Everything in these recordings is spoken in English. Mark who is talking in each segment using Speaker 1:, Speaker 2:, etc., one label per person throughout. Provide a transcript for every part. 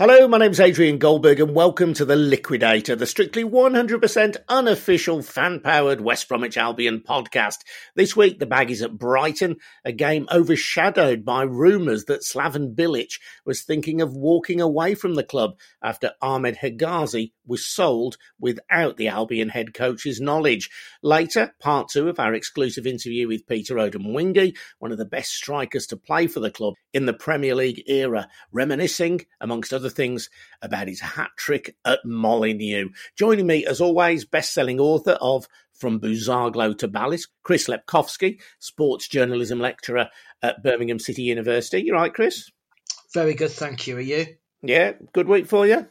Speaker 1: Hello, my name's Adrian Goldberg, and welcome to The Liquidator, the strictly 100% unofficial fan powered West Bromwich Albion podcast. This week, the Baggies at Brighton, a game overshadowed by rumours that Slaven Bilic was thinking of walking away from the club after Ahmed Hegazi was sold without the Albion head coach's knowledge. Later, part two of our exclusive interview with Peter Odemwingie, one of the best strikers to play for the club in the Premier League era, reminiscing, amongst other things about his hat trick at Molineux. Joining me, as always, best selling author of From Buzaglo to Balis, Chris Lepkowski, sports journalism lecturer at Birmingham City University. You're right, Chris?
Speaker 2: Very good, thank you. Are you?
Speaker 1: Yeah, good week for you?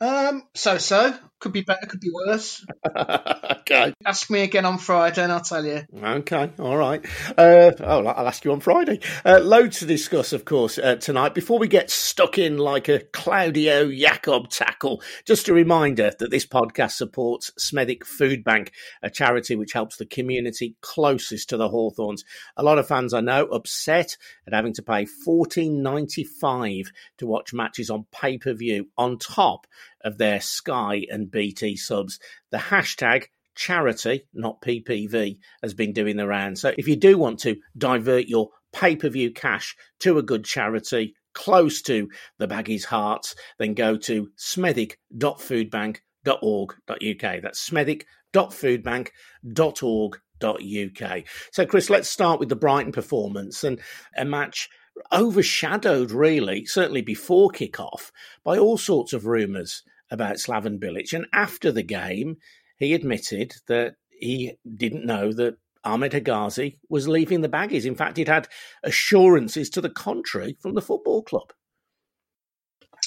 Speaker 2: Um, so so. Could be better, could be worse.
Speaker 1: okay.
Speaker 2: Ask me again on Friday and I'll tell you.
Speaker 1: Okay, all right. Uh, oh, I'll ask you on Friday. Uh, loads to discuss, of course, uh, tonight. Before we get stuck in like a Claudio Yacob tackle, just a reminder that this podcast supports Smethwick Food Bank, a charity which helps the community closest to the Hawthorns. A lot of fans I know upset at having to pay fourteen ninety five to watch matches on pay per view on top of their Sky and BT subs. The hashtag charity, not PPV, has been doing the round. So if you do want to divert your pay per view cash to a good charity close to the baggies' hearts, then go to smethwick.foodbank.org.uk. That's smethwick.foodbank.org.uk. So, Chris, let's start with the Brighton performance and a match overshadowed, really, certainly before kick-off, by all sorts of rumours about Slaven Bilic. And after the game, he admitted that he didn't know that Ahmed Hegazi was leaving the baggies. In fact, he'd had assurances to the contrary from the football club.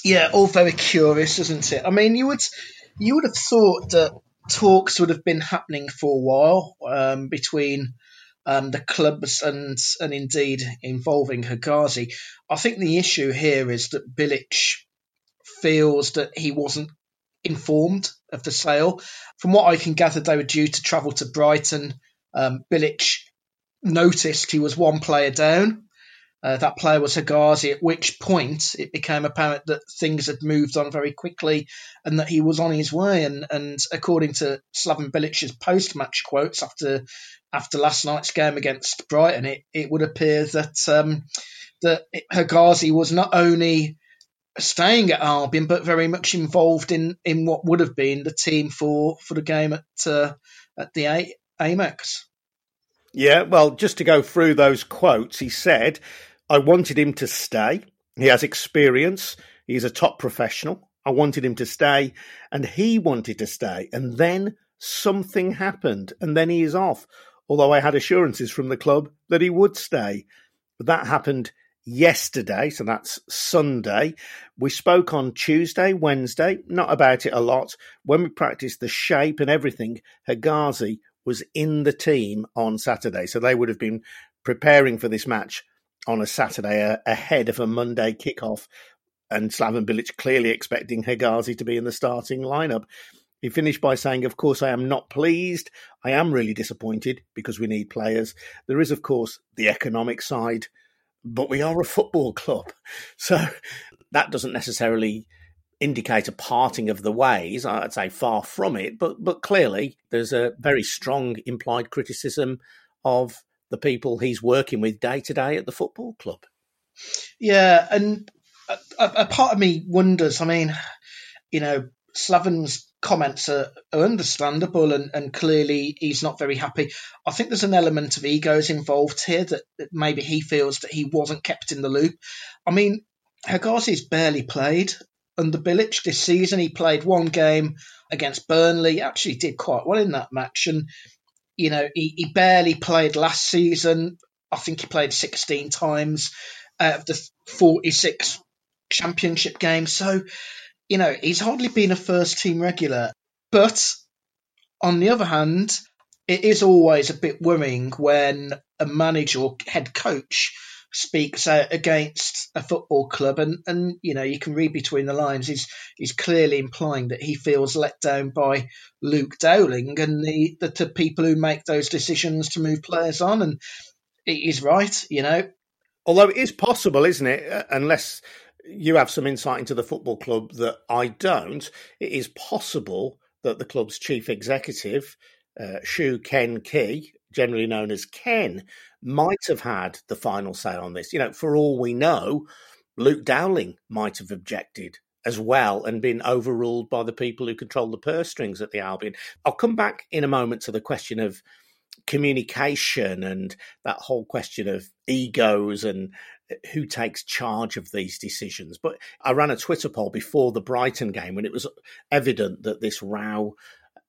Speaker 2: Yeah, all very curious, isn't it? I mean, you would you would have thought that talks would have been happening for a while um, between um, the clubs and and indeed involving Hegazi. I think the issue here is that Bilic feels that he wasn't informed of the sale. From what I can gather, they were due to travel to Brighton. Um, Bilic noticed he was one player down. Uh, that player was Hegazi, at which point it became apparent that things had moved on very quickly and that he was on his way. And, and according to Slaven Bilic's post match quotes after after last night's game against Brighton, it, it would appear that um, that Hegazi was not only staying at Albion, but very much involved in, in what would have been the team for, for the game at uh, at the A- Amex.
Speaker 1: Yeah, well, just to go through those quotes, he said, "I wanted him to stay. He has experience. He's a top professional. I wanted him to stay, and he wanted to stay. And then something happened, and then he is off. Although I had assurances from the club that he would stay, but that happened." Yesterday, so that's Sunday. We spoke on Tuesday, Wednesday, not about it a lot. When we practiced the shape and everything, Hegazi was in the team on Saturday. So they would have been preparing for this match on a Saturday uh, ahead of a Monday kickoff. And Slaven Bilic clearly expecting Hegazi to be in the starting lineup. He finished by saying, Of course, I am not pleased. I am really disappointed because we need players. There is, of course, the economic side but we are a football club. So that doesn't necessarily indicate a parting of the ways. I'd say far from it, but but clearly there's a very strong implied criticism of the people he's working with day to day at the football club.
Speaker 2: Yeah, and a, a, part of me wonders. I mean, you know, Slaven's comments are, are understandable and, and, clearly he's not very happy. I think there's an element of egos involved here that, that maybe he feels that he wasn't kept in the loop. I mean, Hegazi's barely played under Bilic this season. He played one game against Burnley, actually did quite well in that match. And, you know, he, he barely played last season. I think he played 16 times out of the 46 championship games. So, you know, he's hardly been a first team regular. But on the other hand, it is always a bit worrying when a manager or head coach speaks out against a football club and, and you know you can read between the lines he's he's clearly implying that he feels let down by Luke Dowling and the, the, the people who make those decisions to move players on and he's right you know
Speaker 1: although it is possible isn't it uh, unless you have some insight into the football club that I don't. It is possible that the club's chief executive, uh, Shu Ken Key, generally known as Ken, might have had the final say on this. You know, for all we know, Luke Dowling might have objected as well and been overruled by the people who control the purse strings at the Albion. I'll come back in a moment to the question of communication and that whole question of egos and uh, who takes charge of these decisions. But I ran a Twitter poll before the Brighton game when it was evident that this row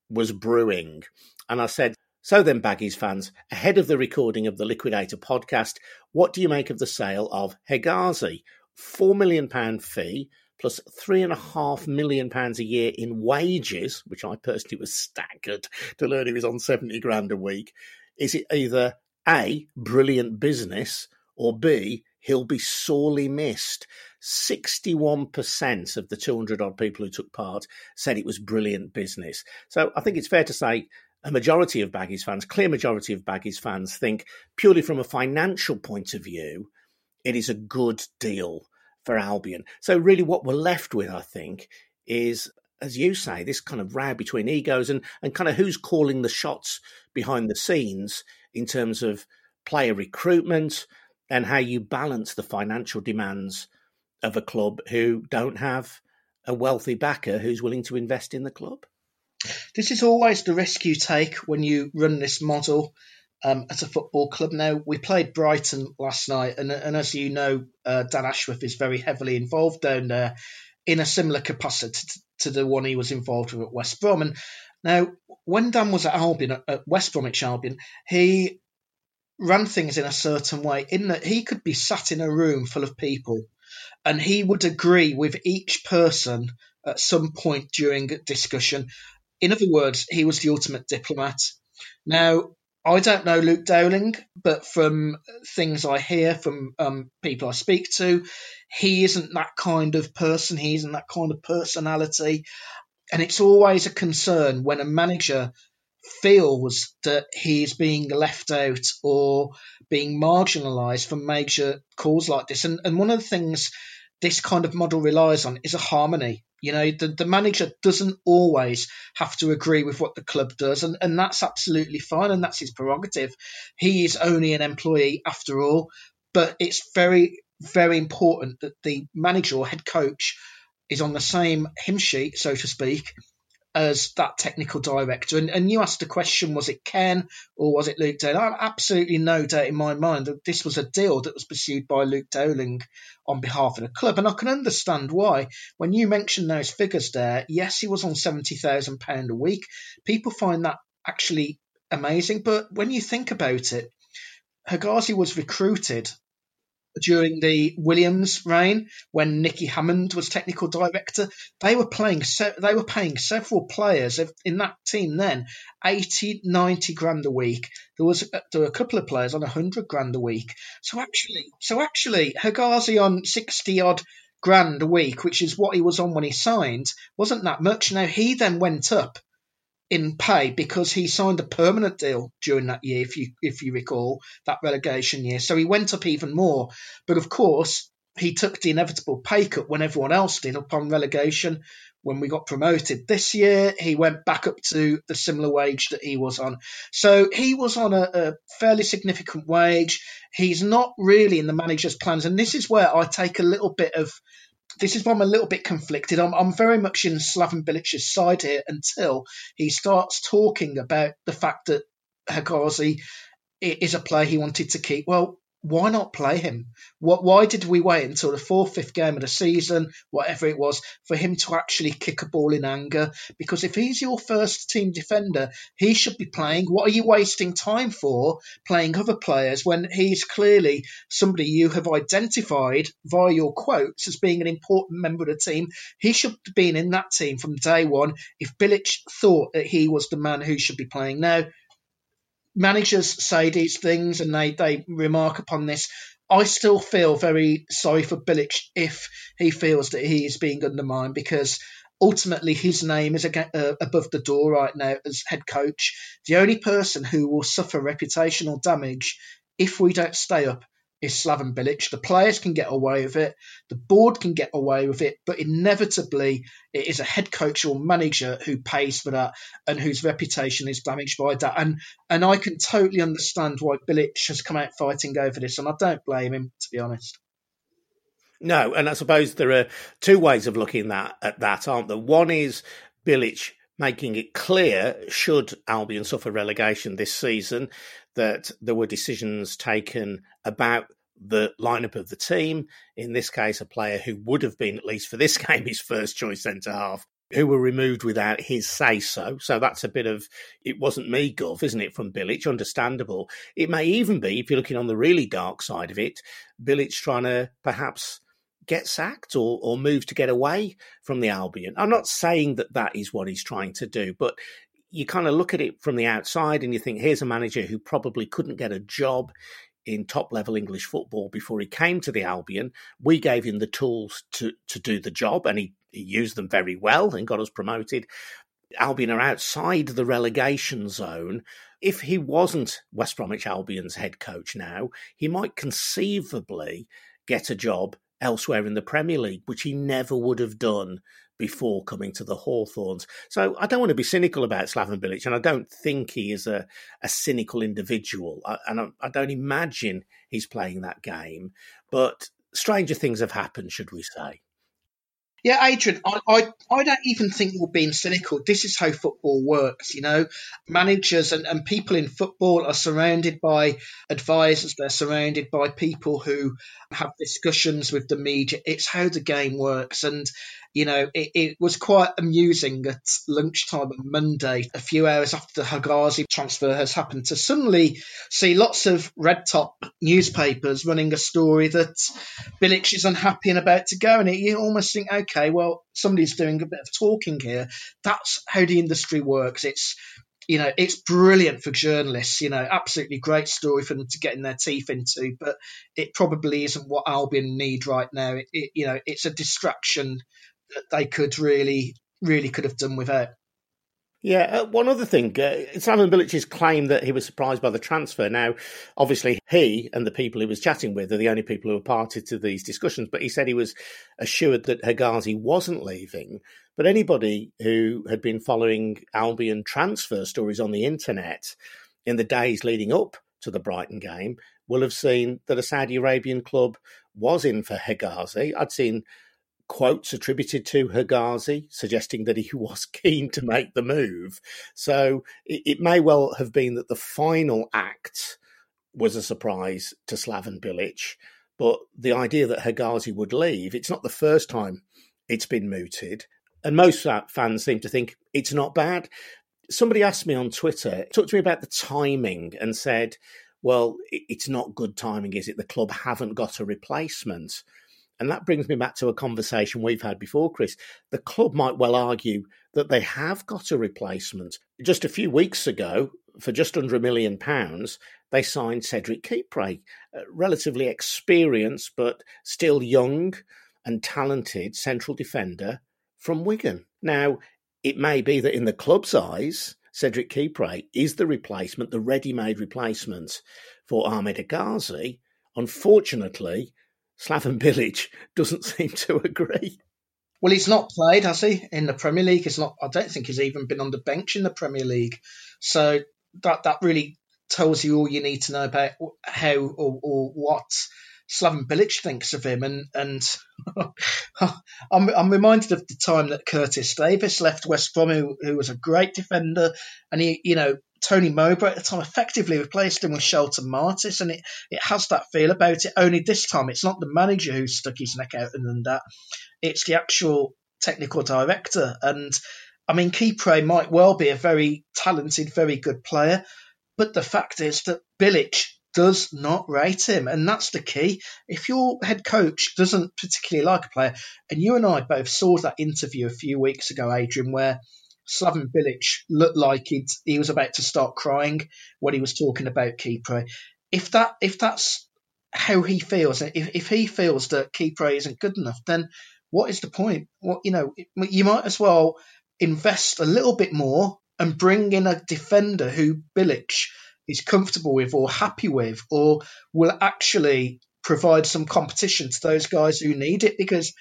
Speaker 1: was brewing. And I said, so then, Baggies fans, ahead of the recording of the Liquidator podcast, what do you make of the sale of Hegazi? £4 million fee plus £3.5 million a year in wages, which I personally was staggered to learn he was on 70 grand a week. Is it either A, brilliant business, or B, he'll be sorely missed. 61% of the 200 odd people who took part said it was brilliant business. So I think it's fair to say a majority of Baggies fans, clear majority of Baggies fans, think purely from a financial point of view, it is a good deal for Albion. So really what we're left with, I think, is as you say, this kind of row between egos and, and kind of who's calling the shots behind the scenes in terms of player recruitment, and how you balance the financial demands of a club who don't have a wealthy backer who's willing to invest in the club.
Speaker 2: This is always the risk you take when you run this model um, at a football club. Now, we played Brighton last night, and, and as you know, uh, Dan Ashworth is very heavily involved down there in a similar capacity to, to the one he was involved with at West Brom. And now, when Dan was at Albion, at West Bromwich Albion, he ran things in a certain way, in that he could be sat in a room full of people and he would agree with each person at some point during discussion. In other words, he was the ultimate diplomat. Now, I don't know Luke Dowling, but from things I hear from um, people I speak to, he isn't that kind of person. He isn't that kind of personality. And it's always a concern when a manager feels that he's being left out or being marginalised for major calls like this. And, and one of the things this kind of model relies on is a harmony. You know, the, the manager doesn't always have to agree with what the club does, and, and that's absolutely fine, and that's his prerogative. He is only an employee after all, but it's very, very important that the manager or head coach is on the same hymn sheet, so to speak, as that technical director. And, and you asked the question, was it Ken or was it Luke Dowling? I have absolutely no doubt in my mind that this was a deal that was pursued by Luke Dowling on behalf of the club. And I can understand why. When you mention those figures there, yes, he was on £70,000 a week. People find that actually amazing. But when you think about it, Hegazi was recruited during the Williams reign when Nicky Hammond was technical director. They were playing they were paying several players in that team then 80 90 grand a week. There was uh, there were a couple of players on 100 grand a week. So actually so actually Hegazi on 60 odd grand a week, which is what he was on when he signed, wasn't that much. Now he then went up in pay because he signed a permanent deal during that year, if you if you recall that relegation year. So he went up even more. But of course, he took the inevitable pay cut when everyone else did upon relegation. When we got promoted this year, he went back up to the similar wage that he was on. So he was on a, a fairly significant wage. He's not really in the manager's plans, and this is where I take a little bit of this is why I'm a little bit conflicted. I'm, I'm very much in Slaven Bilic's side here until he starts talking about the fact that Hegazi is a player he wanted to keep. Well, why not play him? What, why did we wait until the fourth, fifth game of the season, whatever it was, for him to actually kick a ball in anger? Because if he's your first team defender, he should be playing. What are you wasting time for playing other players when he's clearly somebody you have identified via your quotes as being an important member of the team? He should have been in that team from day one if Bilic thought that he was the man who should be playing. Now, managers say these things and they, they remark upon this. I still feel very sorry for Bilic if he feels that he is being undermined because ultimately his name is uh, above the door right now as head coach. The only person who will suffer reputational damage if we don't stay up is Slaven Bilic. The players can get away with it, the board can get away with it, but inevitably it is a head coach or manager who pays for that and whose reputation is damaged by that. And and I can totally understand why Bilic has come out fighting over this, and I don't blame him to be honest.
Speaker 1: No, and I suppose there are two ways of looking that at that, aren't there? One is Bilic making it clear, should Albion suffer relegation this season, that there were decisions taken about the lineup of the team. In this case, a player who would have been, at least for this game, his first choice centre half, who were removed without his say so. So that's a bit of, it wasn't me, Gov, isn't it, from Bilic? Understandable. It may even be, if you're looking on the really dark side of it, Bilic trying to perhaps get sacked or, or move to get away from the Albion. I'm not saying that that is what he's trying to do, but you kind of look at it from the outside and you think, here's a manager who probably couldn't get a job in top level English football before he came to the Albion. We gave him the tools to, to do the job and he, he used them very well and got us promoted. Albion are outside the relegation zone. If he wasn't West Bromwich Albion's head coach now, he might conceivably get a job elsewhere in the Premier League, which he never would have done before coming to the Hawthorns. So I don't want to be cynical about Slaven Bilic, and I don't think he is a, a cynical individual, I, and I, I don't imagine he's playing that game. But stranger things have happened, should we say?
Speaker 2: Yeah, Adrian, I, I, I don't even think you're being cynical. This is how football works, you know. Managers and, and people in football are surrounded by advisors, they're surrounded by people who have discussions with the media. It's how the game works. And you know, it, it, was quite amusing at lunchtime on Monday, a few hours after the Hegazi transfer has happened, to suddenly see lots of red top newspapers running a story that Bilic is unhappy and about to go. And it, you almost think, okay, well, somebody's doing a bit of talking here. That's how the industry works. It's you know, it's brilliant for journalists. You know, absolutely great story for them to get in their teeth into. But it probably isn't what Albion need right now. It, it, you know, it's a distraction that they could really, really could have done without.
Speaker 1: Yeah, uh, one other thing, uh, Slaven Bilic's claim that he was surprised by the transfer. Now, obviously, he and the people he was chatting with are the only people who were party to these discussions, but he said he was assured that Hegazi wasn't leaving. But anybody who had been following Albion transfer stories on the internet in the days leading up to the Brighton game will have seen that a Saudi Arabian club was in for Hegazi. I'd seen quotes attributed to Hegazi suggesting that he was keen to make the move. So it, it, may well have been that the final act was a surprise to Slaven Bilic, but the idea that Hegazi would leave, it's not the first time it's been mooted. And most fans seem to think it's not bad. Somebody asked me on Twitter, talked to me about the timing and said, well, it's not good timing, is it? The club haven't got a replacement. And that brings me back to a conversation we've had before, Chris. The club might well argue that they have got a replacement. Just a few weeks ago, for just under a million pounds, they signed Cedric Kipre, relatively experienced but still young and talented central defender from Wigan. Now, it may be that in the club's eyes, Cedric Kipre is the replacement, the ready made replacement for Ahmed Hegazi. Unfortunately, Slaven Bilic doesn't seem to agree.
Speaker 2: Well, he's not played, has he, in the Premier League? He's not. I don't think he's even been on the bench in the Premier League. So that that really tells you all you need to know about how or, or what Slaven Bilic thinks of him. And and I'm, I'm reminded of the time that Curtis Davies left West Brom, who, who was a great defender, and he, you know, Tony Mowbray at the time effectively replaced him with Shelton Martis, and it, it has that feel about it. Only this time, it's not the manager who stuck his neck out and done that; it's the actual technical director. And I mean, Kipre might well be a very talented, very good player, but the fact is that Bilic does not rate him, and that's the key. If your head coach doesn't particularly like a player, and you and I both saw that interview a few weeks ago, Adrian, where Slaven Bilic looked like he was about to start crying when he was talking about Kipre. If that if that's how he feels, if, if he feels that Kipre isn't good enough, then what is the point? What you know, you might as well invest a little bit more and bring in a defender who Bilic is comfortable with or happy with, or will actually provide some competition to those guys who need it because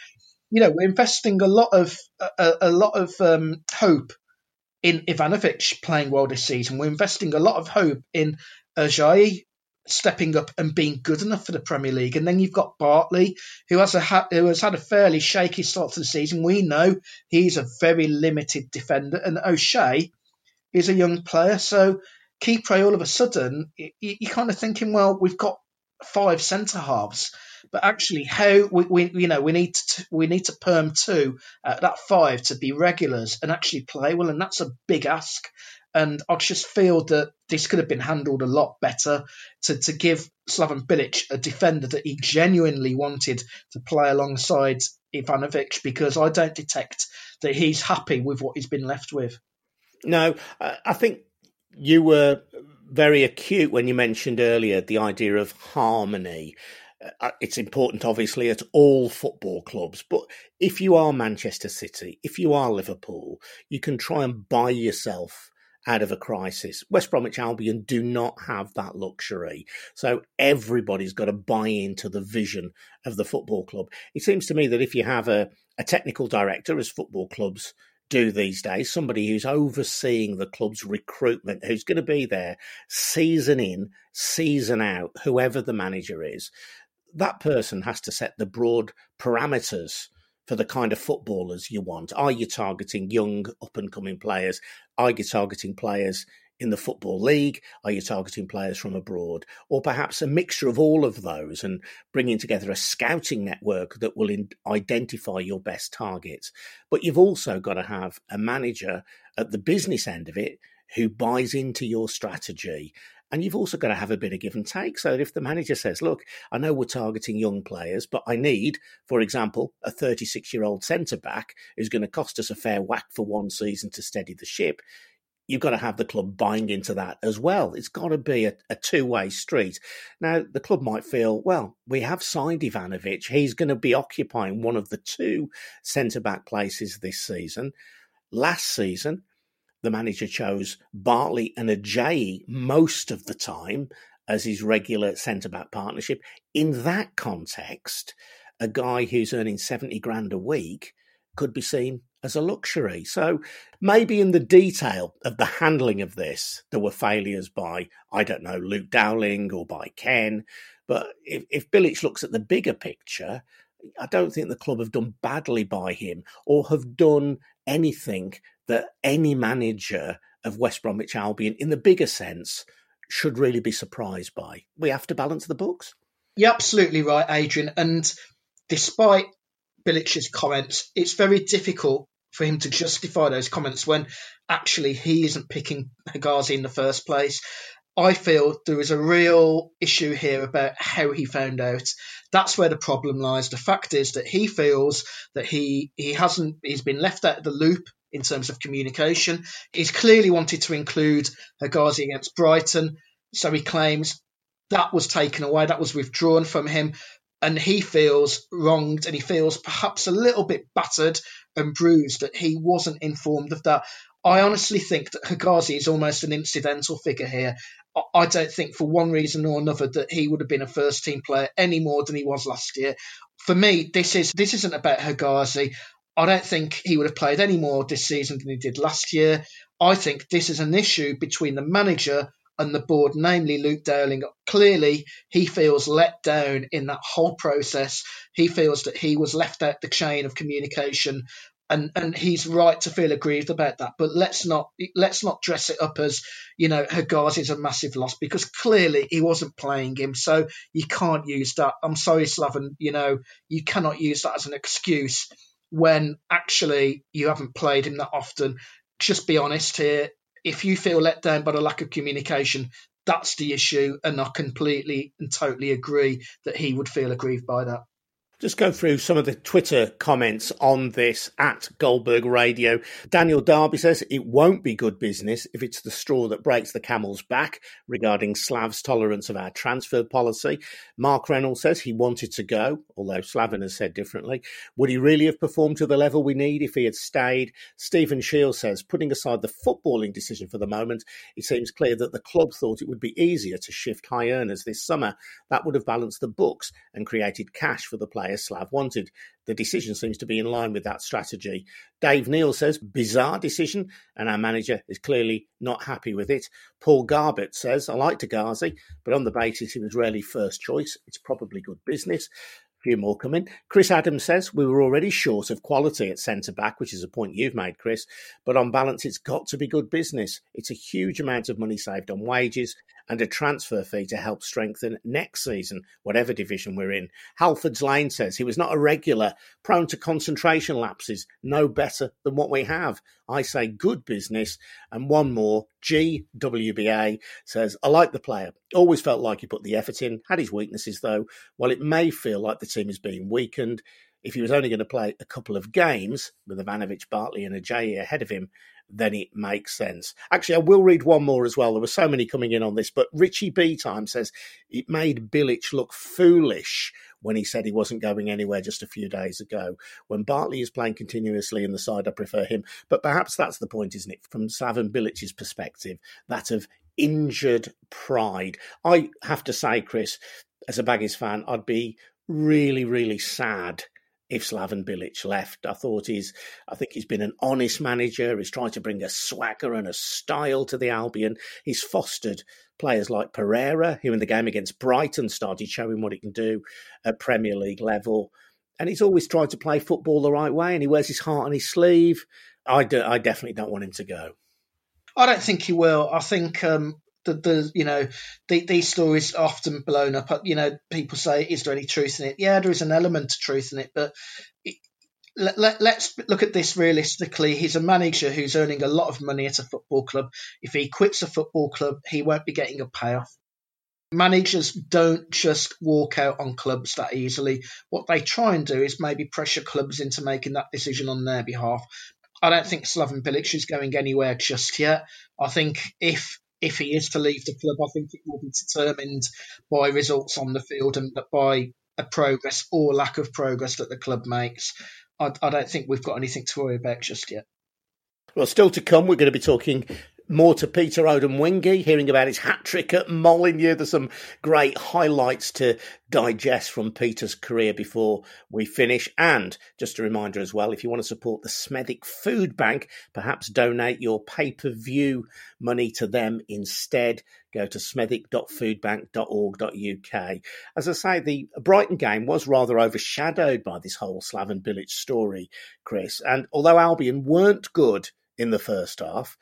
Speaker 2: you know we're investing a lot of a, a lot of um, hope in Ivanovic playing well this season. We're investing a lot of hope in Ajayi stepping up and being good enough for the Premier League. And then you've got Bartley, who has a who has had a fairly shaky start to the season. We know he's a very limited defender, and O'Shea is a young player. So Kipré, all of a sudden, you, you're kind of thinking, well, we've got five centre halves but actually, how we, we you know we need to we need to perm two at that five to be regulars and actually play well, and that's a big ask. And I just feel that this could have been handled a lot better to, to give Slaven Bilic a defender that he genuinely wanted to play alongside Ivanovic because I don't detect that he's happy with what he's been left with.
Speaker 1: No, I think you were very acute when you mentioned earlier the idea of harmony uh, it's important, obviously, at all football clubs. But if you are Manchester City, if you are Liverpool, you can try and buy yourself out of a crisis. West Bromwich Albion do not have that luxury. So everybody's got to buy into the vision of the football club. It seems to me that if you have a, a technical director, as football clubs do these days, somebody who's overseeing the club's recruitment, who's going to be there season in, season out, whoever the manager is, that person has to set the broad parameters for the kind of footballers you want. Are you targeting young, up and coming players? Are you targeting players in the Football League? Are you targeting players from abroad? Or perhaps a mixture of all of those and bringing together a scouting network that will in- identify your best targets? But you've also got to have a manager at the business end of it who buys into your strategy and you've also got to have a bit of give and take. So if the manager says, look, I know we're targeting young players, but I need, for example, a 36 year old centre back who's going to cost us a fair whack for one season to steady the ship. You've got to have the club buying into that as well. It's got to be a, a two way street. Now, the club might feel, well, we have signed Ivanovic. He's going to be occupying one of the two centre back places this season. Last season, the manager chose Bartley and Ajayi most of the time as his regular centre back partnership. In that context, a guy who's earning 70 grand a week could be seen as a luxury. So maybe in the detail of the handling of this, there were failures by, I don't know, Luke Dowling or by Ken. But if, if looks at the bigger picture, I don't think the club have done badly by him or have done anything that any manager of West Bromwich Albion, in the bigger sense, should really be surprised by. We have to balance the books.
Speaker 2: You're absolutely right, Adrian. And despite Bilic's comments, it's very difficult for him to justify those comments when actually he isn't picking Hegazi in the first place. I feel there is a real issue here about how he found out. That's where the problem lies. The fact is that he feels that he he hasn't he's been left out of the loop in terms of communication. He's clearly wanted to include Hegazi against Brighton, so he claims that was taken away, that was withdrawn from him, and he feels wronged and he feels perhaps a little bit battered and bruised that he wasn't informed of that. I honestly think that Hegazi is almost an incidental figure here. I don't think for one reason or another that he would have been a first team player any more than he was last year. For me, this is this isn't about Hegazi. I don't think he would have played any more this season than he did last year. I think this is an issue between the manager and the board, namely Luke Dowling. Clearly, he feels let down in that whole process. He feels that he was left out the chain of communication, and and he's right to feel aggrieved about that. But let's not let's not dress it up as you know Hegazi is a massive loss because clearly he wasn't playing him, so you can't use that. I'm sorry, Slaven. You know you cannot use that as an excuse when actually you haven't played him that often. Just be honest here. If you feel let down by the lack of communication, that's the issue, and I completely and totally agree that he would feel aggrieved by that.
Speaker 1: Just go through some of the Twitter comments on this at Goldberg Radio. Daniel Darby says it won't be good business if it's the straw that breaks the camel's back regarding Slav's tolerance of our transfer policy. Mark Reynolds says he wanted to go, although Slaven has said differently. Would he really have performed to the level we need if he had stayed? Stephen Shield says, putting aside the footballing decision for the moment, it seems clear that the club thought it would be easier to shift high earners this summer. That would have balanced the books and created cash for the players Slav wanted. The decision seems to be in line with that strategy. Dave Neal says, bizarre decision, and our manager is clearly not happy with it. Paul Garbett says, I like Hegazi, but on the basis he was rarely first choice, it's probably good business few more coming. Chris Adams says we were already short of quality at centre back, which is a point you've made, Chris. But on balance, it's got to be good business. It's a huge amount of money saved on wages and a transfer fee to help strengthen next season, whatever division we're in. Halford's Lane says he was not a regular, prone to concentration lapses, no better than what we have. I say good business. And one more, GWBA says, I like the player. Always felt like he put the effort in, had his weaknesses though. While it may feel like the team is being weakened, if he was only going to play a couple of games with Ivanovic, Bartley, and Ajayi ahead of him, then it makes sense. Actually, I will read one more as well. There were so many coming in on this, but Richie B time says it made Bilic look foolish when he said he wasn't going anywhere just a few days ago. When Bartley is playing continuously in the side, I prefer him. But perhaps that's the point, isn't it? From Slaven Bilic's perspective, that of injured pride. I have to say, Chris, as a Baggies fan, I'd be really, really sad if Slaven Bilic left. I thought he's, I think he's been an honest manager. He's tried to bring a swagger and a style to the Albion. He's fostered players like Pereira, who in the game against Brighton started showing what he can do at Premier League level. And he's always tried to play football the right way, and he wears his heart on his sleeve. I, do, I definitely don't want him to go.
Speaker 2: I don't think he will. I think um, the, the you know the, these stories are often blown up. You know, people say, "Is there any truth in it?" Yeah, there is an element of truth in it, but it, let, let, let's look at this realistically. He's a manager who's earning a lot of money at a football club. If he quits a football club, he won't be getting a payoff. Managers don't just walk out on clubs that easily. What they try and do is maybe pressure clubs into making that decision on their behalf. I don't think Slaven Bilic is going anywhere just yet. I think if if he is to leave the club, I think it will be determined by results on the field and by a progress or lack of progress that the club makes. I, I don't think we've got anything to worry about just yet.
Speaker 1: Well, still to come, we're going to be talking more to Peter Odemwingie, hearing about his hat trick at Molineux. There's some great highlights to digest from Peter's career before we finish. And just a reminder as well, if you want to support the Smethwick Food Bank, perhaps donate your pay per view money to them instead. Go to smethwick.foodbank.org.uk. As I say, the Brighton game was rather overshadowed by this whole Slaven Bilic story, Chris. And although Albion weren't good in the first half,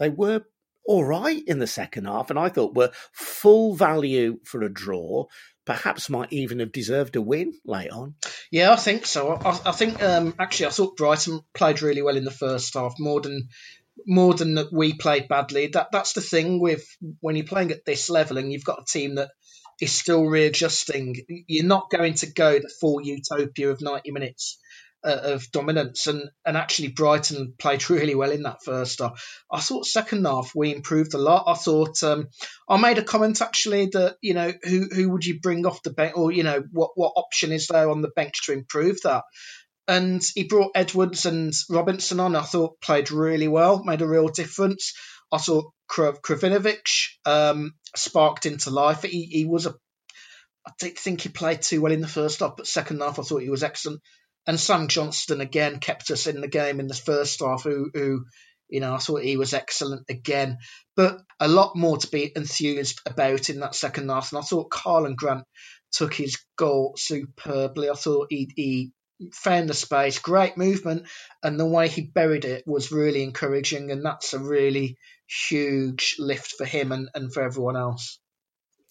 Speaker 1: they were all right in the second half, and I thought were full value for a draw. Perhaps might even have deserved a win late on.
Speaker 2: Yeah, I think so. I, I think um, actually I thought Brighton played really well in the first half, more than more than that we played badly. That that's the thing with when you're playing at this level and you've got a team that is still readjusting. You're not going to go the full utopia of 90 minutes uh, of dominance, and and actually Brighton played really well in that first half. I thought second half we improved a lot. I thought um, I made a comment actually that you know who who would you bring off the bench, or you know what what option is there on the bench to improve that. And he brought Edwards and Robinson on. I thought played really well, made a real difference. I thought Krovinovic um, sparked into life. He, he was a I didn't think he played too well in the first half, but second half I thought he was excellent and Sam Johnstone again kept us in the game in the first half. Who, who, you know, I thought he was excellent again. But a lot more to be enthused about in that second half. And I thought Karlan Grant took his goal superbly. I thought he, he found the space, great movement, and the way he buried it was really encouraging. And that's a really huge lift for him and, and for everyone else.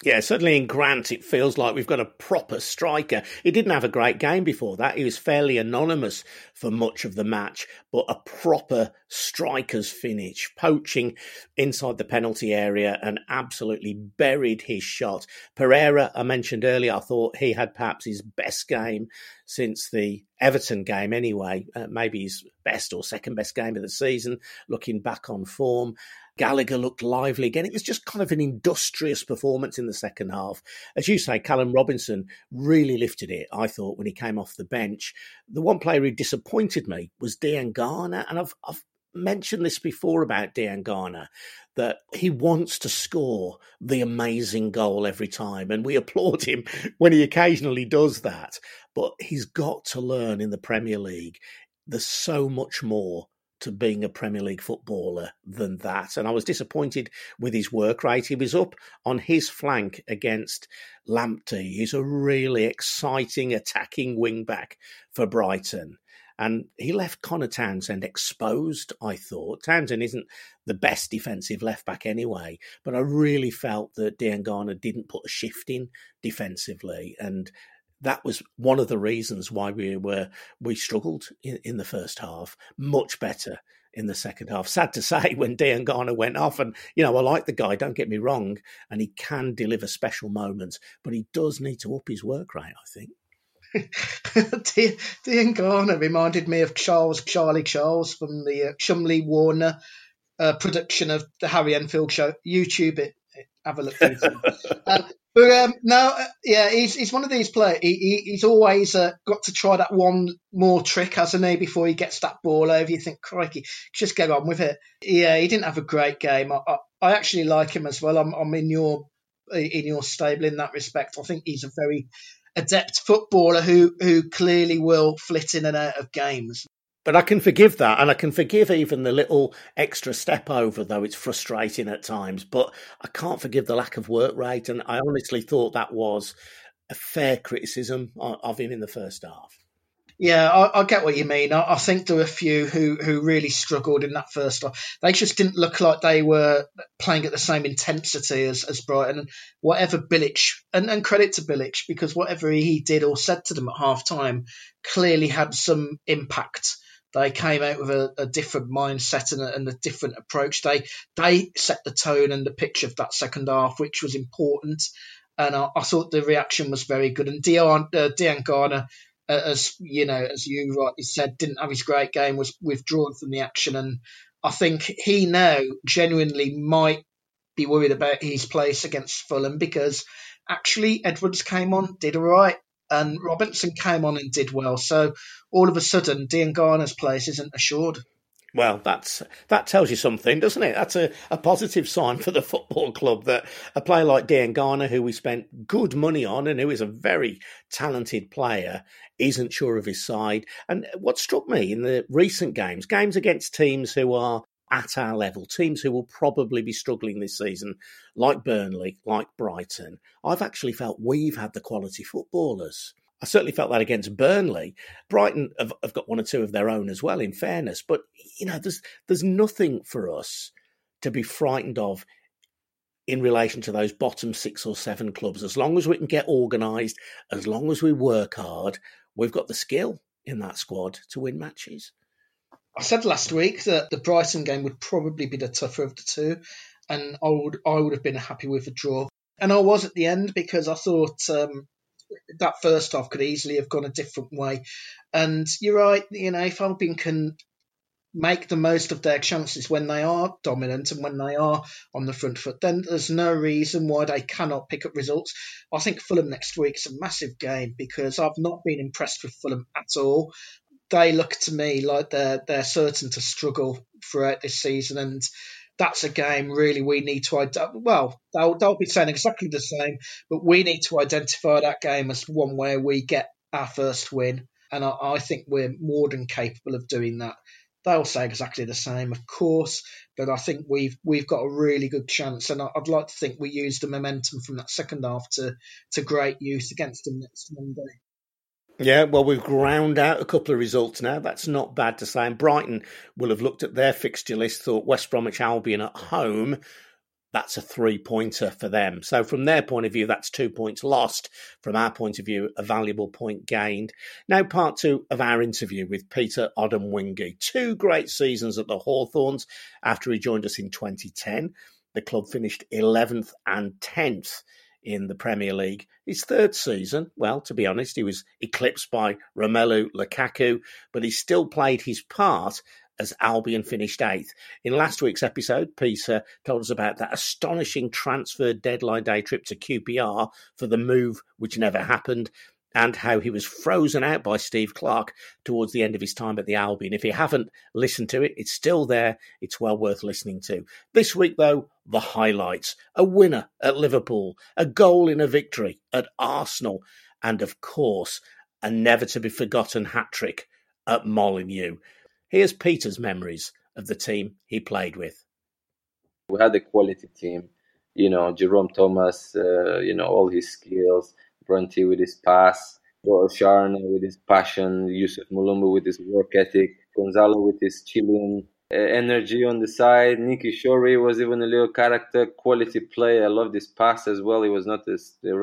Speaker 1: Yeah, certainly in Grant, it feels like we've got a proper striker. He didn't have a great game before that. He was fairly anonymous for much of the match, but a proper striker's finish, poaching inside the penalty area and absolutely buried his shot. Pereira, I mentioned earlier, I thought he had perhaps his best game since the Everton game, anyway, uh, maybe his best or second best game of the season, looking back on form. Gallagher looked lively again. It was just kind of an industrious performance in the second half. As you say, Callum Robinson really lifted it, I thought, when he came off the bench. The one player who disappointed me was Diangana, and I've, I've mentioned this before about Diangana that he wants to score the amazing goal every time, and we applaud him when he occasionally does that. But he's got to learn in the Premier League. There's so much more to being a Premier League footballer than that. And I was disappointed with his work rate. He was up on his flank against Lamptey. He's a really exciting attacking wing back for Brighton. And he left Conor Townsend exposed, I thought. Townsend isn't the best defensive left back anyway, but I really felt that Diangana didn't put a shift in defensively. And that was one of the reasons why we were we struggled in, in the first half. Much better in the second half. Sad to say, when Diangana went off, and you know I like the guy. Don't get me wrong, and he can deliver special moments, but he does need to up his work rate. I think.
Speaker 2: Diangana reminded me of Charles Charlie Charles from the uh, Cholmondeley Warner uh, production of the Harry Enfield show. YouTube it. Have a look. um, but um, no, uh, yeah, he's he's one of these players. He, he, he's always uh, got to try that one more trick, hasn't he, before he gets that ball over. You think, crikey, just get on with it. Yeah, he didn't have a great game. I, I, I actually like him as well. I'm, I'm in your in your stable in that respect. I think he's a very adept footballer who who clearly will flit in and out of games.
Speaker 1: But I can forgive that, and I can forgive even the little extra step over, though it's frustrating at times. But I can't forgive the lack of work rate, and I honestly thought that was a fair criticism of him in the first half.
Speaker 2: Yeah, I, I get what you mean. I, I, think there were a few who, who really struggled in that first half. They just didn't look like they were playing at the same intensity as, as Brighton. And whatever Bilic, and, and credit to Bilic, because whatever he did or said to them at half time clearly had some impact they came out with a, a different mindset and a, and a, different approach. They they set the tone and the pitch of that second half, which was important. And I, I thought the reaction was very good. And Dion uh, Diangana, uh, as you know, as you rightly said, didn't have his great game, was withdrawn from the action. And I think he now genuinely might be worried about his place against Fulham because actually Edwards came on, did all right and Robinson came on and did well. So all of a sudden, Diangana's place isn't assured.
Speaker 1: Well, that's that tells you something, doesn't it? That's a, a positive sign for the football club that a player like Dean Garner, who we spent good money on and who is a very talented player, isn't sure of his side. And what struck me in the recent games, games against teams who are at our level, teams who will probably be struggling this season, like Burnley, like Brighton, I've actually felt we've had the quality footballers. I certainly felt that against Burnley. Brighton have, have, got one or two of their own as well, in fairness. But you know, there's there's nothing for us to be frightened of in relation to those bottom six or seven clubs. As long as we can get organised, as long as we work hard, we've got the skill in that squad to win matches.
Speaker 2: I said last week that the Brighton game would probably be the tougher of the two, and I would I would have been happy with a draw. And I was at the end because I thought um, that first half could easily have gone a different way. And you're right, you know, if Albion can make the most of their chances when they are dominant and when they are on the front foot, then there's no reason why they cannot pick up results. I think Fulham next week is a massive game because I've not been impressed with Fulham at all they look to me like they're they're certain to struggle throughout this season, and that's a game really we need to well they'll they'll be saying exactly the same, but we need to identify that game as one where we get our first win, and I, I think we're more than capable of doing that. They'll say exactly the same, of course, but I think we've we've got a really good chance, and I'd like to think we use the momentum from that second half to to great use against them next Monday.
Speaker 1: Yeah, well, we've ground out a couple of results now. That's not bad to say. And Brighton will have looked at their fixture list, thought West Bromwich Albion at home that's a three pointer for them. So, from their point of view, that's two points lost. From our point of view, a valuable point gained. Now, part two of our interview with Peter Odemwingie. Two great seasons at the Hawthorns after he joined us in 2010. The club finished 11th and 10th in the Premier League. His third season, well, to be honest, he was eclipsed by Romelu Lukaku, but he still played his part as Albion finished eighth. In last week's episode, Peter told us about that astonishing transfer deadline day trip to QPR for the move which never happened. And how he was frozen out by Steve Clarke towards the end of his time at the Albion. If you haven't listened to it, it's still there. It's well worth listening to. This week, though, the highlights a winner at Liverpool, a goal in a victory at Arsenal, and of course, a never to be forgotten hat trick at Molineux. Here's Peter's memories of the team he played with.
Speaker 3: We had a quality team, you know, Jerome Thomas, uh, you know, all his skills, Brunt with his pass, Scharner with his passion, Yusuf Mulumbu with his work ethic, Gonzalo with his Chilean uh, energy on the side. Nicky Shorey was even a little character, quality player. I love this pass as well. He was not a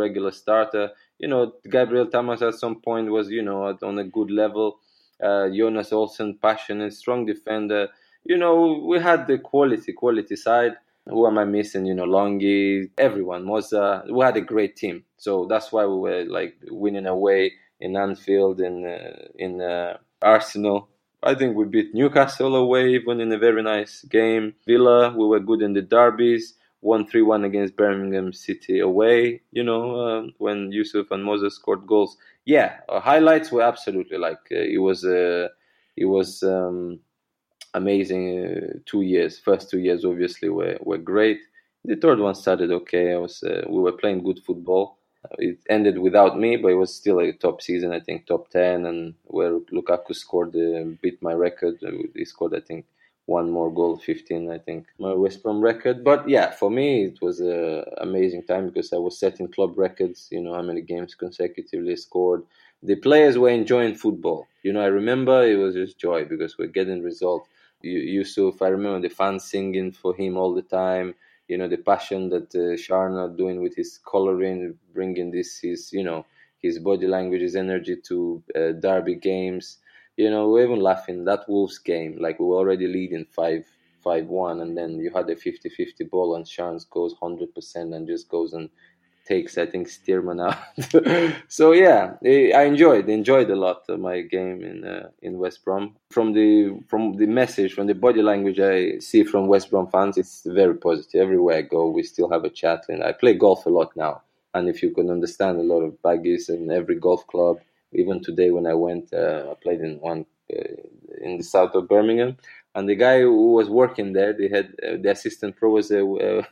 Speaker 3: regular starter. You know, Gabriel Tamaș at some point was, you know, on a good level uh, Jonas Olsson, passionate, strong defender. You know, we had the quality, quality side. Who am I missing? You know, Longy, everyone. Moza. We had a great team, so that's why we were like winning away in Anfield in uh, in uh, Arsenal. I think we beat Newcastle away, even in a very nice game. Villa, we were good in the derbies. One three one against Birmingham City away. You know, uh, when Yusuf and Moses scored goals yeah, highlights were absolutely like uh, it was uh, it was um, amazing. Uh, two years, first two years obviously were were great. The third one started okay. I was uh, we were playing good football. It ended without me, but it was still a top season. I think top ten, and where Lukaku scored uh, beat my record. He scored I think one more goal, 15, I think, my West Brom record. But yeah, for me, it was an amazing time because I was setting club records, you know, how many games consecutively scored. The players were enjoying football. You know, I remember it was just joy because we're getting results. Yusuf, I remember the fans singing for him all the time. You know, the passion that uh, Scharner doing with his coloring, bringing this, his, you know, his body language, his energy to uh, derby games you know, we are even laughing that Wolves game, like we were already leading 5 5 1, and then you had a 50 50 ball, and Shans goes 100% and just goes and takes, I think, Stearman out. so, yeah, I enjoyed enjoyed a lot my game in uh, in West Brom. From the from the message, from the body language I see from West Brom fans, it's very positive. Everywhere I go, we still have a chat. And I play golf a lot now. And if you can understand a lot of baggies in every golf club, even today when I went, uh, I played in one in the south of Birmingham, and the guy who was working there, the head, uh, the assistant pro was a uh,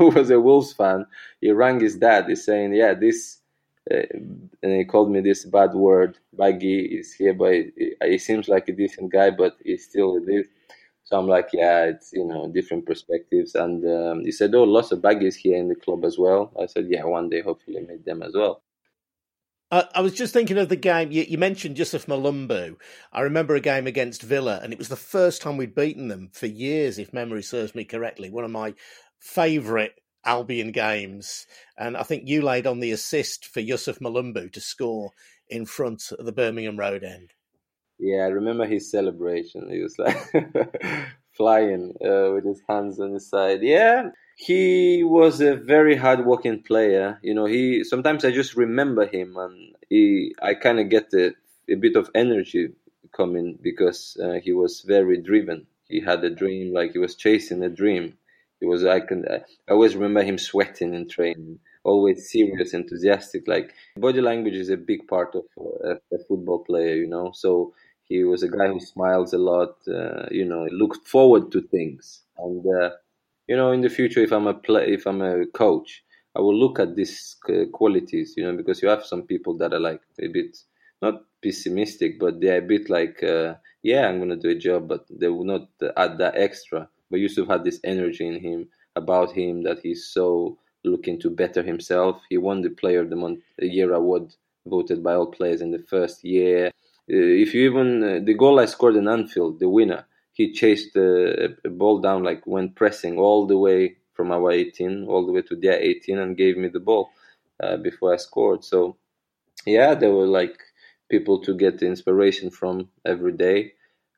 Speaker 3: was a Wolves fan. He rang his dad. He's saying, "Yeah, this," uh, and he called me this bad word. Baggy is here, but he, he, seems like a decent guy, but he's still this. So I'm like, yeah, it's you know different perspectives. And um, he said, oh, lots of baggies here in the club as well. I said, yeah, one day hopefully meet them as well.
Speaker 1: Uh, I was just thinking of the game you, you, mentioned Yusuf Mulumbu. I remember a game against Villa, and it was the first time we'd beaten them for years, if memory serves me correctly. One of my favourite Albion games, and I think you laid on the assist for Yusuf Mulumbu to score in front of the Birmingham Road end.
Speaker 3: Yeah, I remember his celebration. He was like flying uh, with his hands on his side. Yeah, he was a very hard-working player. You know, he sometimes I just remember him, and he I kind of get a, a bit of energy coming because uh, he was very driven. He had a dream, like he was chasing a dream. He was I can I always remember him sweating in training, always serious, enthusiastic. Like body language is a big part of a, a football player, you know. So he was a guy who smiles a lot. Uh, you know, looked forward to things and. Uh, you know, in the future, if I'm a play, if I'm a coach, I will look at these qualities, you know, because you have some people that are like a bit not pessimistic, but they're a bit like, uh, yeah, I'm gonna do a job, but they will not add that extra. But Yusuf had this energy in him about him that he's so looking to better himself. He won the Player of the Month Year award, voted by all players in the first year. Uh, if you even uh, the goal I scored in Anfield, the winner, he chased a, a ball down like when pressing all the way from our 18 all the way to their 18 and gave me the ball uh, before I scored. So yeah, there were like people to get inspiration from every day.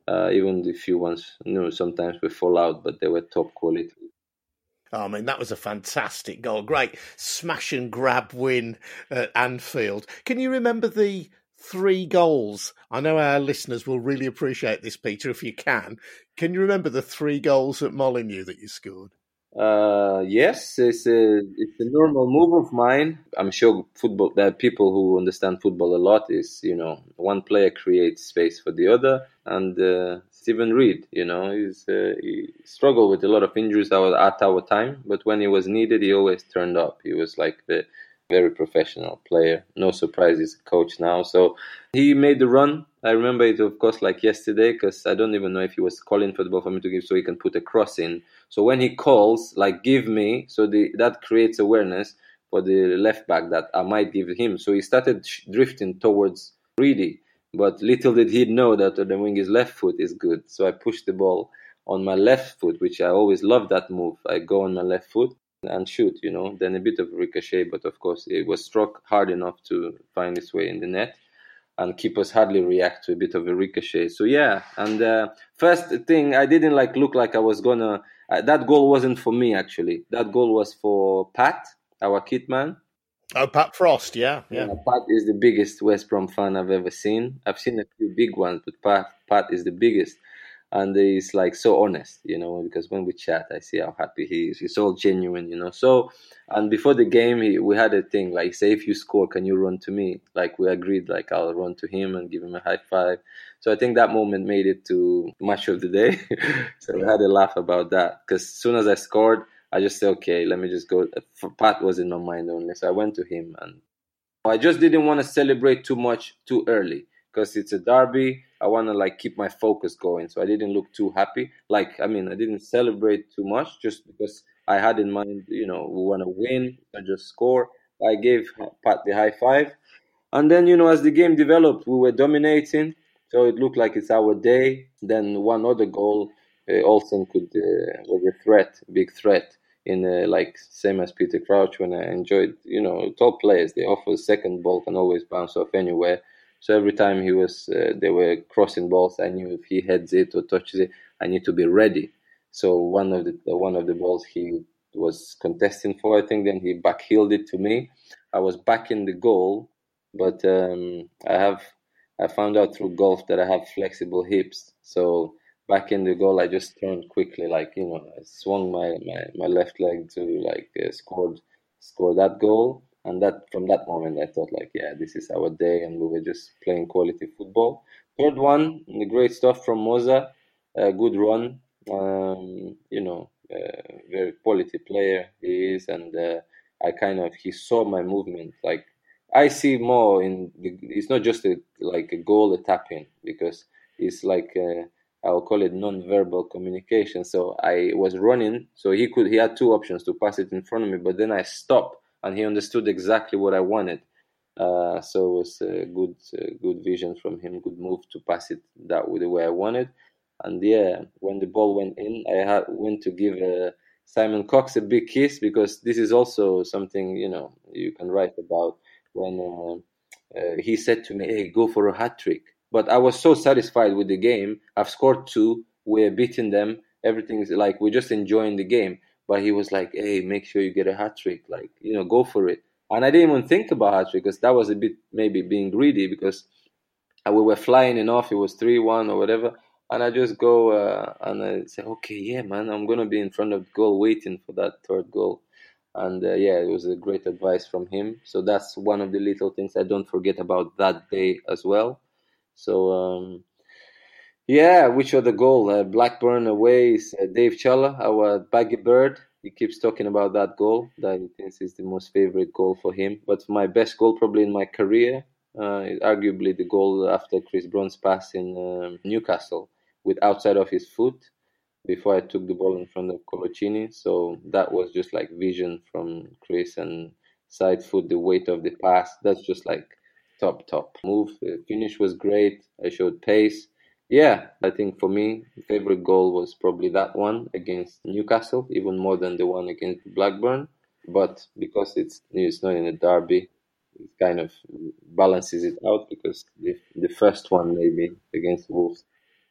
Speaker 3: Uh, even the few ones, you know, sometimes we fall out, but they were top quality.
Speaker 1: Oh, I mean, that was a fantastic goal. Great smash and grab win at Anfield. Can you remember the three goals? I know our listeners will really appreciate this, Peter, if you can. Can you remember the three goals at Molineux that you scored?
Speaker 3: Uh, yes, it's a it's a normal move of mine. I'm sure football that people who understand football a lot is you know one player creates space for the other, and uh, Steven Reid, you know, he's uh, he struggled with a lot of injuries at our time, but when he was needed, he always turned up. He was like the very professional player. No surprise, he's a coach now. So he made the run. I remember it, of course, like yesterday, because I don't even know if he was calling for the ball for me to give, so he can put a cross in. So when he calls, like give me, so the, that creates awareness for the left back that I might give him. So he started drifting towards Reedy, but little did he know that the wing his left foot is good. So I pushed the ball on my left foot, which I always love that move. I go on my left foot and shoot, you know. Then a bit of ricochet, but of course it was struck hard enough to find its way in the net. And keepers hardly react to a bit of a ricochet. So yeah, and uh, first thing I didn't like look like I was gonna. Uh, that goal wasn't for me actually. That goal was for Pat, our kit man.
Speaker 1: Oh, Pat Frost, yeah, yeah, yeah.
Speaker 3: Pat is the biggest West Brom fan I've ever seen. I've seen a few big ones, but Pat, Pat is the biggest and he's like so honest, you know, because when we chat, I see how happy he is. He's all genuine, you know. So, and before the game, he, we had a thing like, say, if you score, can you run to me? Like we agreed, like I'll run to him and give him a high five. So I think that moment made it to match of the day. so we had a laugh about that because as soon as I scored, I just said, okay, let me just go. Pat was in my mind only, so I went to him and I just didn't want to celebrate too much too early because it's a derby. I want to like keep my focus going. So I didn't look too happy. Like, I mean, I didn't celebrate too much just because I had in mind, you know, we want to win, not just score. I gave Pat the high five. And then, you know, as the game developed, we were dominating. So it looked like it's our day. Then one other goal, uh, Olsson could, uh, was a threat, big threat in uh, like same as Peter Crouch when I enjoyed, you know, top players. They offer second ball can always bounce off anywhere. So every time he was, uh, they were crossing balls. I knew if he heads it or touches it, I need to be ready. So one of the one of the balls he was contesting for, I think, then he backheeled it to me. I was back in the goal, but um, I have I found out through golf that I have flexible hips. So back in the goal, I just turned quickly, like you know, I swung my my, my left leg to like uh, scored score that goal and that from that moment I thought like yeah this is our day and we were just playing quality football. Third one, the great stuff from Moza, a good run. Um, you know, very quality player he is, and uh, I kind of he saw my movement. Like I see more in the, it's not just a, like a goal a tap in because it's like uh, I'll call it non-verbal communication. So I was running, so he could he had two options to pass it in front of me, but then I stopped and he understood exactly what I wanted. Uh, so it was a good, uh, good vision from him. Good move to pass it that way the way I wanted. And yeah, when the ball went in, I had, went to give uh, Simon Cox a big kiss because this is also something you know you can write about. When uh, uh, he said to me, "Hey, go for a hat trick," but I was so satisfied with the game. I've scored two. We're beating them. Everything's like we're just enjoying the game but he was like, "Hey, make sure you get a hat trick. Like, you know, go for it." And I didn't even think about hat trick because that was a bit maybe being greedy because we were flying enough. It was three one or whatever, and I just go uh, and I say, "Okay, yeah, man, I'm gonna be in front of the goal waiting for that third goal." And uh, yeah, it was a great advice from him. So that's one of the little things I don't forget about that day as well. So um, yeah, which other goal? Uh, Blackburn away is uh, Dave Challa, our baggy bird. He keeps talking about that goal that he thinks is the most favorite goal for him. But my best goal probably in my career uh, is arguably the goal after Chris Brown's pass in um, Newcastle with outside of his foot before I took the ball in front of Coloccini. So that was just like vision from Chris and side foot, the weight of the pass. That's just like top, top move. The finish was great. I showed pace Yeah, I think for me, favorite goal was probably that one against Newcastle, even more than the one against Blackburn. But because it's it's not in a derby, it kind of balances it out because the, the first one maybe against Wolves.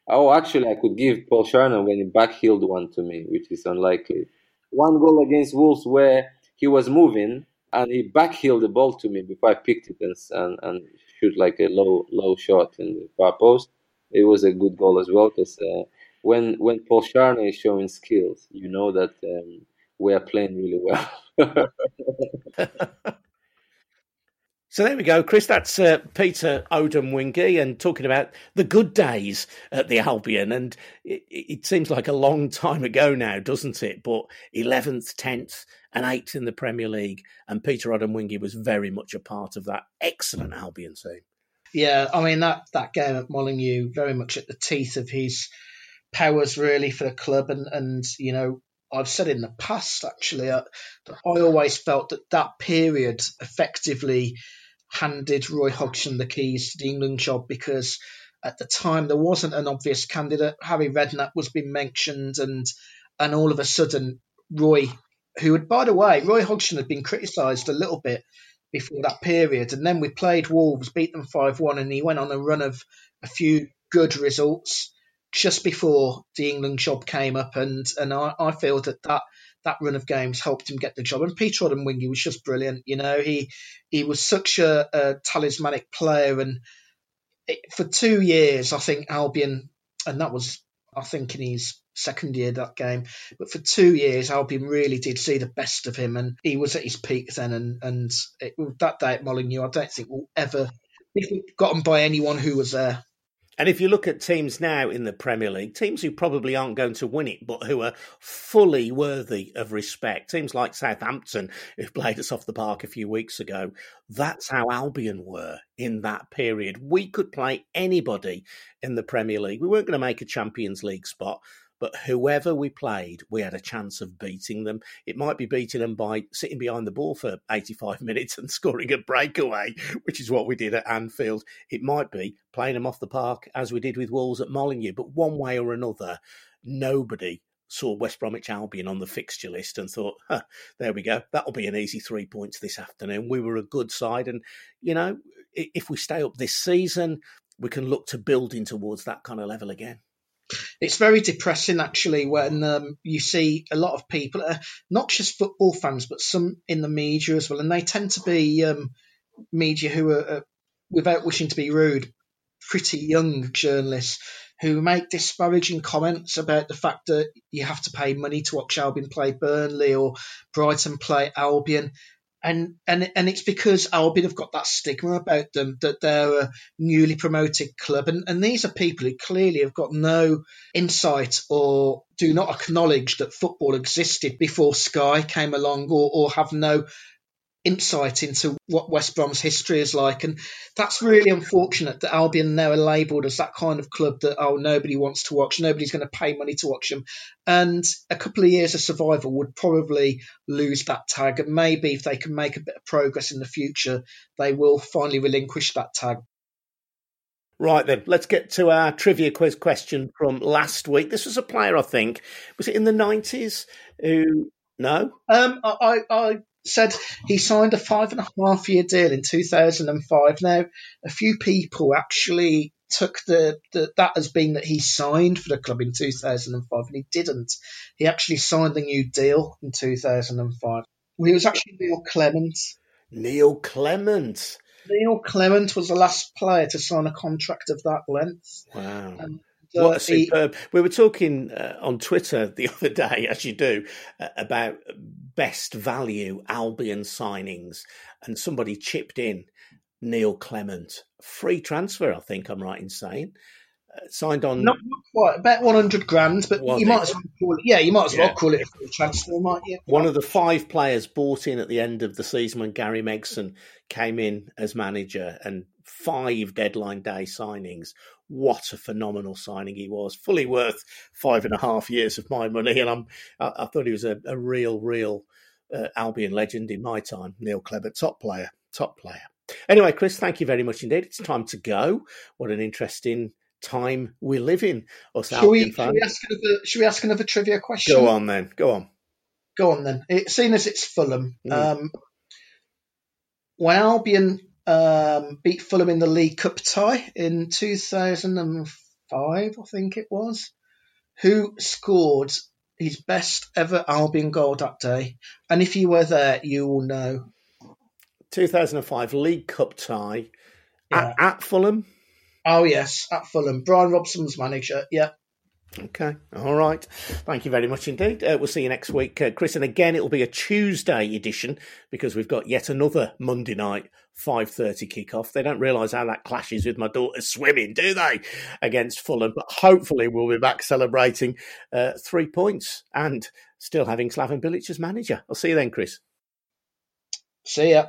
Speaker 3: Oh, actually, I could give Paul Scharner when he backheeled one to me, which is unlikely. One goal against Wolves where he was moving and he backheeled the ball to me before I picked it and, and, and shoot like a low low shot in the far post. It was a good goal as well because uh, when when Paul Scharner is showing skills, you know that um, we are playing really well.
Speaker 1: So there we go, Chris. That's uh, Peter Odemwingie and talking about the good days at the Albion. And it, it, seems like a long time ago now, doesn't it? But 11th, 10th, and 8th in the Premier League. And Peter Odemwingie was very much a part of that excellent Albion team.
Speaker 2: Yeah, I mean, that, that game at Molineux, very much at the teeth of his powers, really, for the club. And, and you know, I've said in the past, actually, uh, that I always felt that that period effectively handed Roy Hodgson the keys to the England job because at the time there wasn't an obvious candidate. Harry Redknapp was being mentioned, and and all of a sudden Roy, who had by the way Roy Hodgson had been criticised a little bit before that period, and then we played Wolves, beat them five one, and he went on a run of a few good results just before the England job came up, and and I, I feel that that that run of games helped him get the job. And Peter Odemwingie was just brilliant. You know, he he was such a, a talismanic player, and it, for two years, I think Albion, and that was I think in his second year that game, but for two years, Albion really did see the best of him, and he was at his peak then. And and it, that day at Molineux, I don't think we'll ever be forgotten by anyone who was there.
Speaker 1: And if you look at teams now in the Premier League, teams who probably aren't going to win it, but who are fully worthy of respect, teams like Southampton, who played us off the park a few weeks ago, that's how Albion were in that period. We could play anybody in the Premier League. We weren't going to make a Champions League spot, but whoever we played, we had a chance of beating them. It might be beating them by sitting behind the ball for 85 minutes and scoring a breakaway, which is what we did at Anfield. It might be playing them off the park as we did with Wolves at Molineux. But one way or another, nobody saw West Bromwich Albion on the fixture list and thought, huh, there we go. That'll be an easy three points this afternoon. We were a good side. And, you know, if we stay up this season, we can look to building towards that kind of level again
Speaker 2: it's very depressing actually when um, you see a lot of people, uh, not just football fans, but some in the media as well, and they tend to be um, media who are, uh, without wishing to be rude, pretty young journalists who make disparaging comments about the fact that you have to pay money to watch Albion play Burnley or Brighton play Albion and and and it's because Albion have got that stigma about them that they're a newly promoted club, and and these are people who clearly have got no insight or do not acknowledge that football existed before Sky came along, or or have no insight into what West Brom's history is like. And that's really unfortunate that Albion now are labelled as that kind of club that, oh, nobody wants to watch, nobody's going to pay money to watch them. And a couple of years of survival would probably lose that tag. And maybe if they can make a bit of progress in the future, they will finally relinquish that tag.
Speaker 1: Right then, let's get to our trivia quiz question from last week. This was a player, I think, was it in the nineties? Who no?
Speaker 2: Um, I, I said he signed a five and a half year deal in 2005. Now, a few people actually took the, the, that as being that he signed for the club in 2005, and he didn't. He actually signed the new deal in 2005. Well, he was actually Neil Clement.
Speaker 1: Neil Clement.
Speaker 2: Neil Clement was the last player to sign a contract of that length.
Speaker 1: Wow. Um, what a superb! we were talking uh, on Twitter the other day, as you do, uh, about best value Albion signings, and somebody chipped in Neil Clement, free transfer. I think I'm right in saying. Uh, signed on
Speaker 2: not, not, quite about 100 grand, but you might as well call it. Yeah, you might as well call it a free transfer, might you?
Speaker 1: One of the five players bought in at the end of the season when Gary Megson came in as manager, and five deadline day signings. What a phenomenal signing he was! Fully worth five and a half years of my money, and I'm I, I thought he was a, a real, real uh, Albion legend in my time. Neil Clement, top player, top player. Anyway, Chris, thank you very much indeed. It's time to go. What an interesting time we live in. Us
Speaker 2: Should we, should, we ask another, should we ask another trivia question?
Speaker 1: Go on then. Go on.
Speaker 2: Go on then. It, seeing as it's Fulham,
Speaker 1: Mm.
Speaker 2: um, when Albion um, beat Fulham in the League Cup tie in 2005, I think it was, who scored his best ever Albion goal that day? And if you were there, you will know.
Speaker 1: 2005 League Cup tie
Speaker 2: Yeah.
Speaker 1: at, at Fulham.
Speaker 2: Oh yes, at Fulham, Brian Robson's manager. Yeah,
Speaker 1: Okay. All right. Thank you very much indeed. Uh, we'll see you next week, uh, Chris. And again, it will be a Tuesday edition because we've got yet another Monday night 5.30 kickoff. They don't realise how that clashes with my daughter's swimming, do they, against Fulham? But hopefully we'll be back celebrating uh, three points and still having Slaven Bilic as manager. I'll see you then, Chris.
Speaker 2: see ya.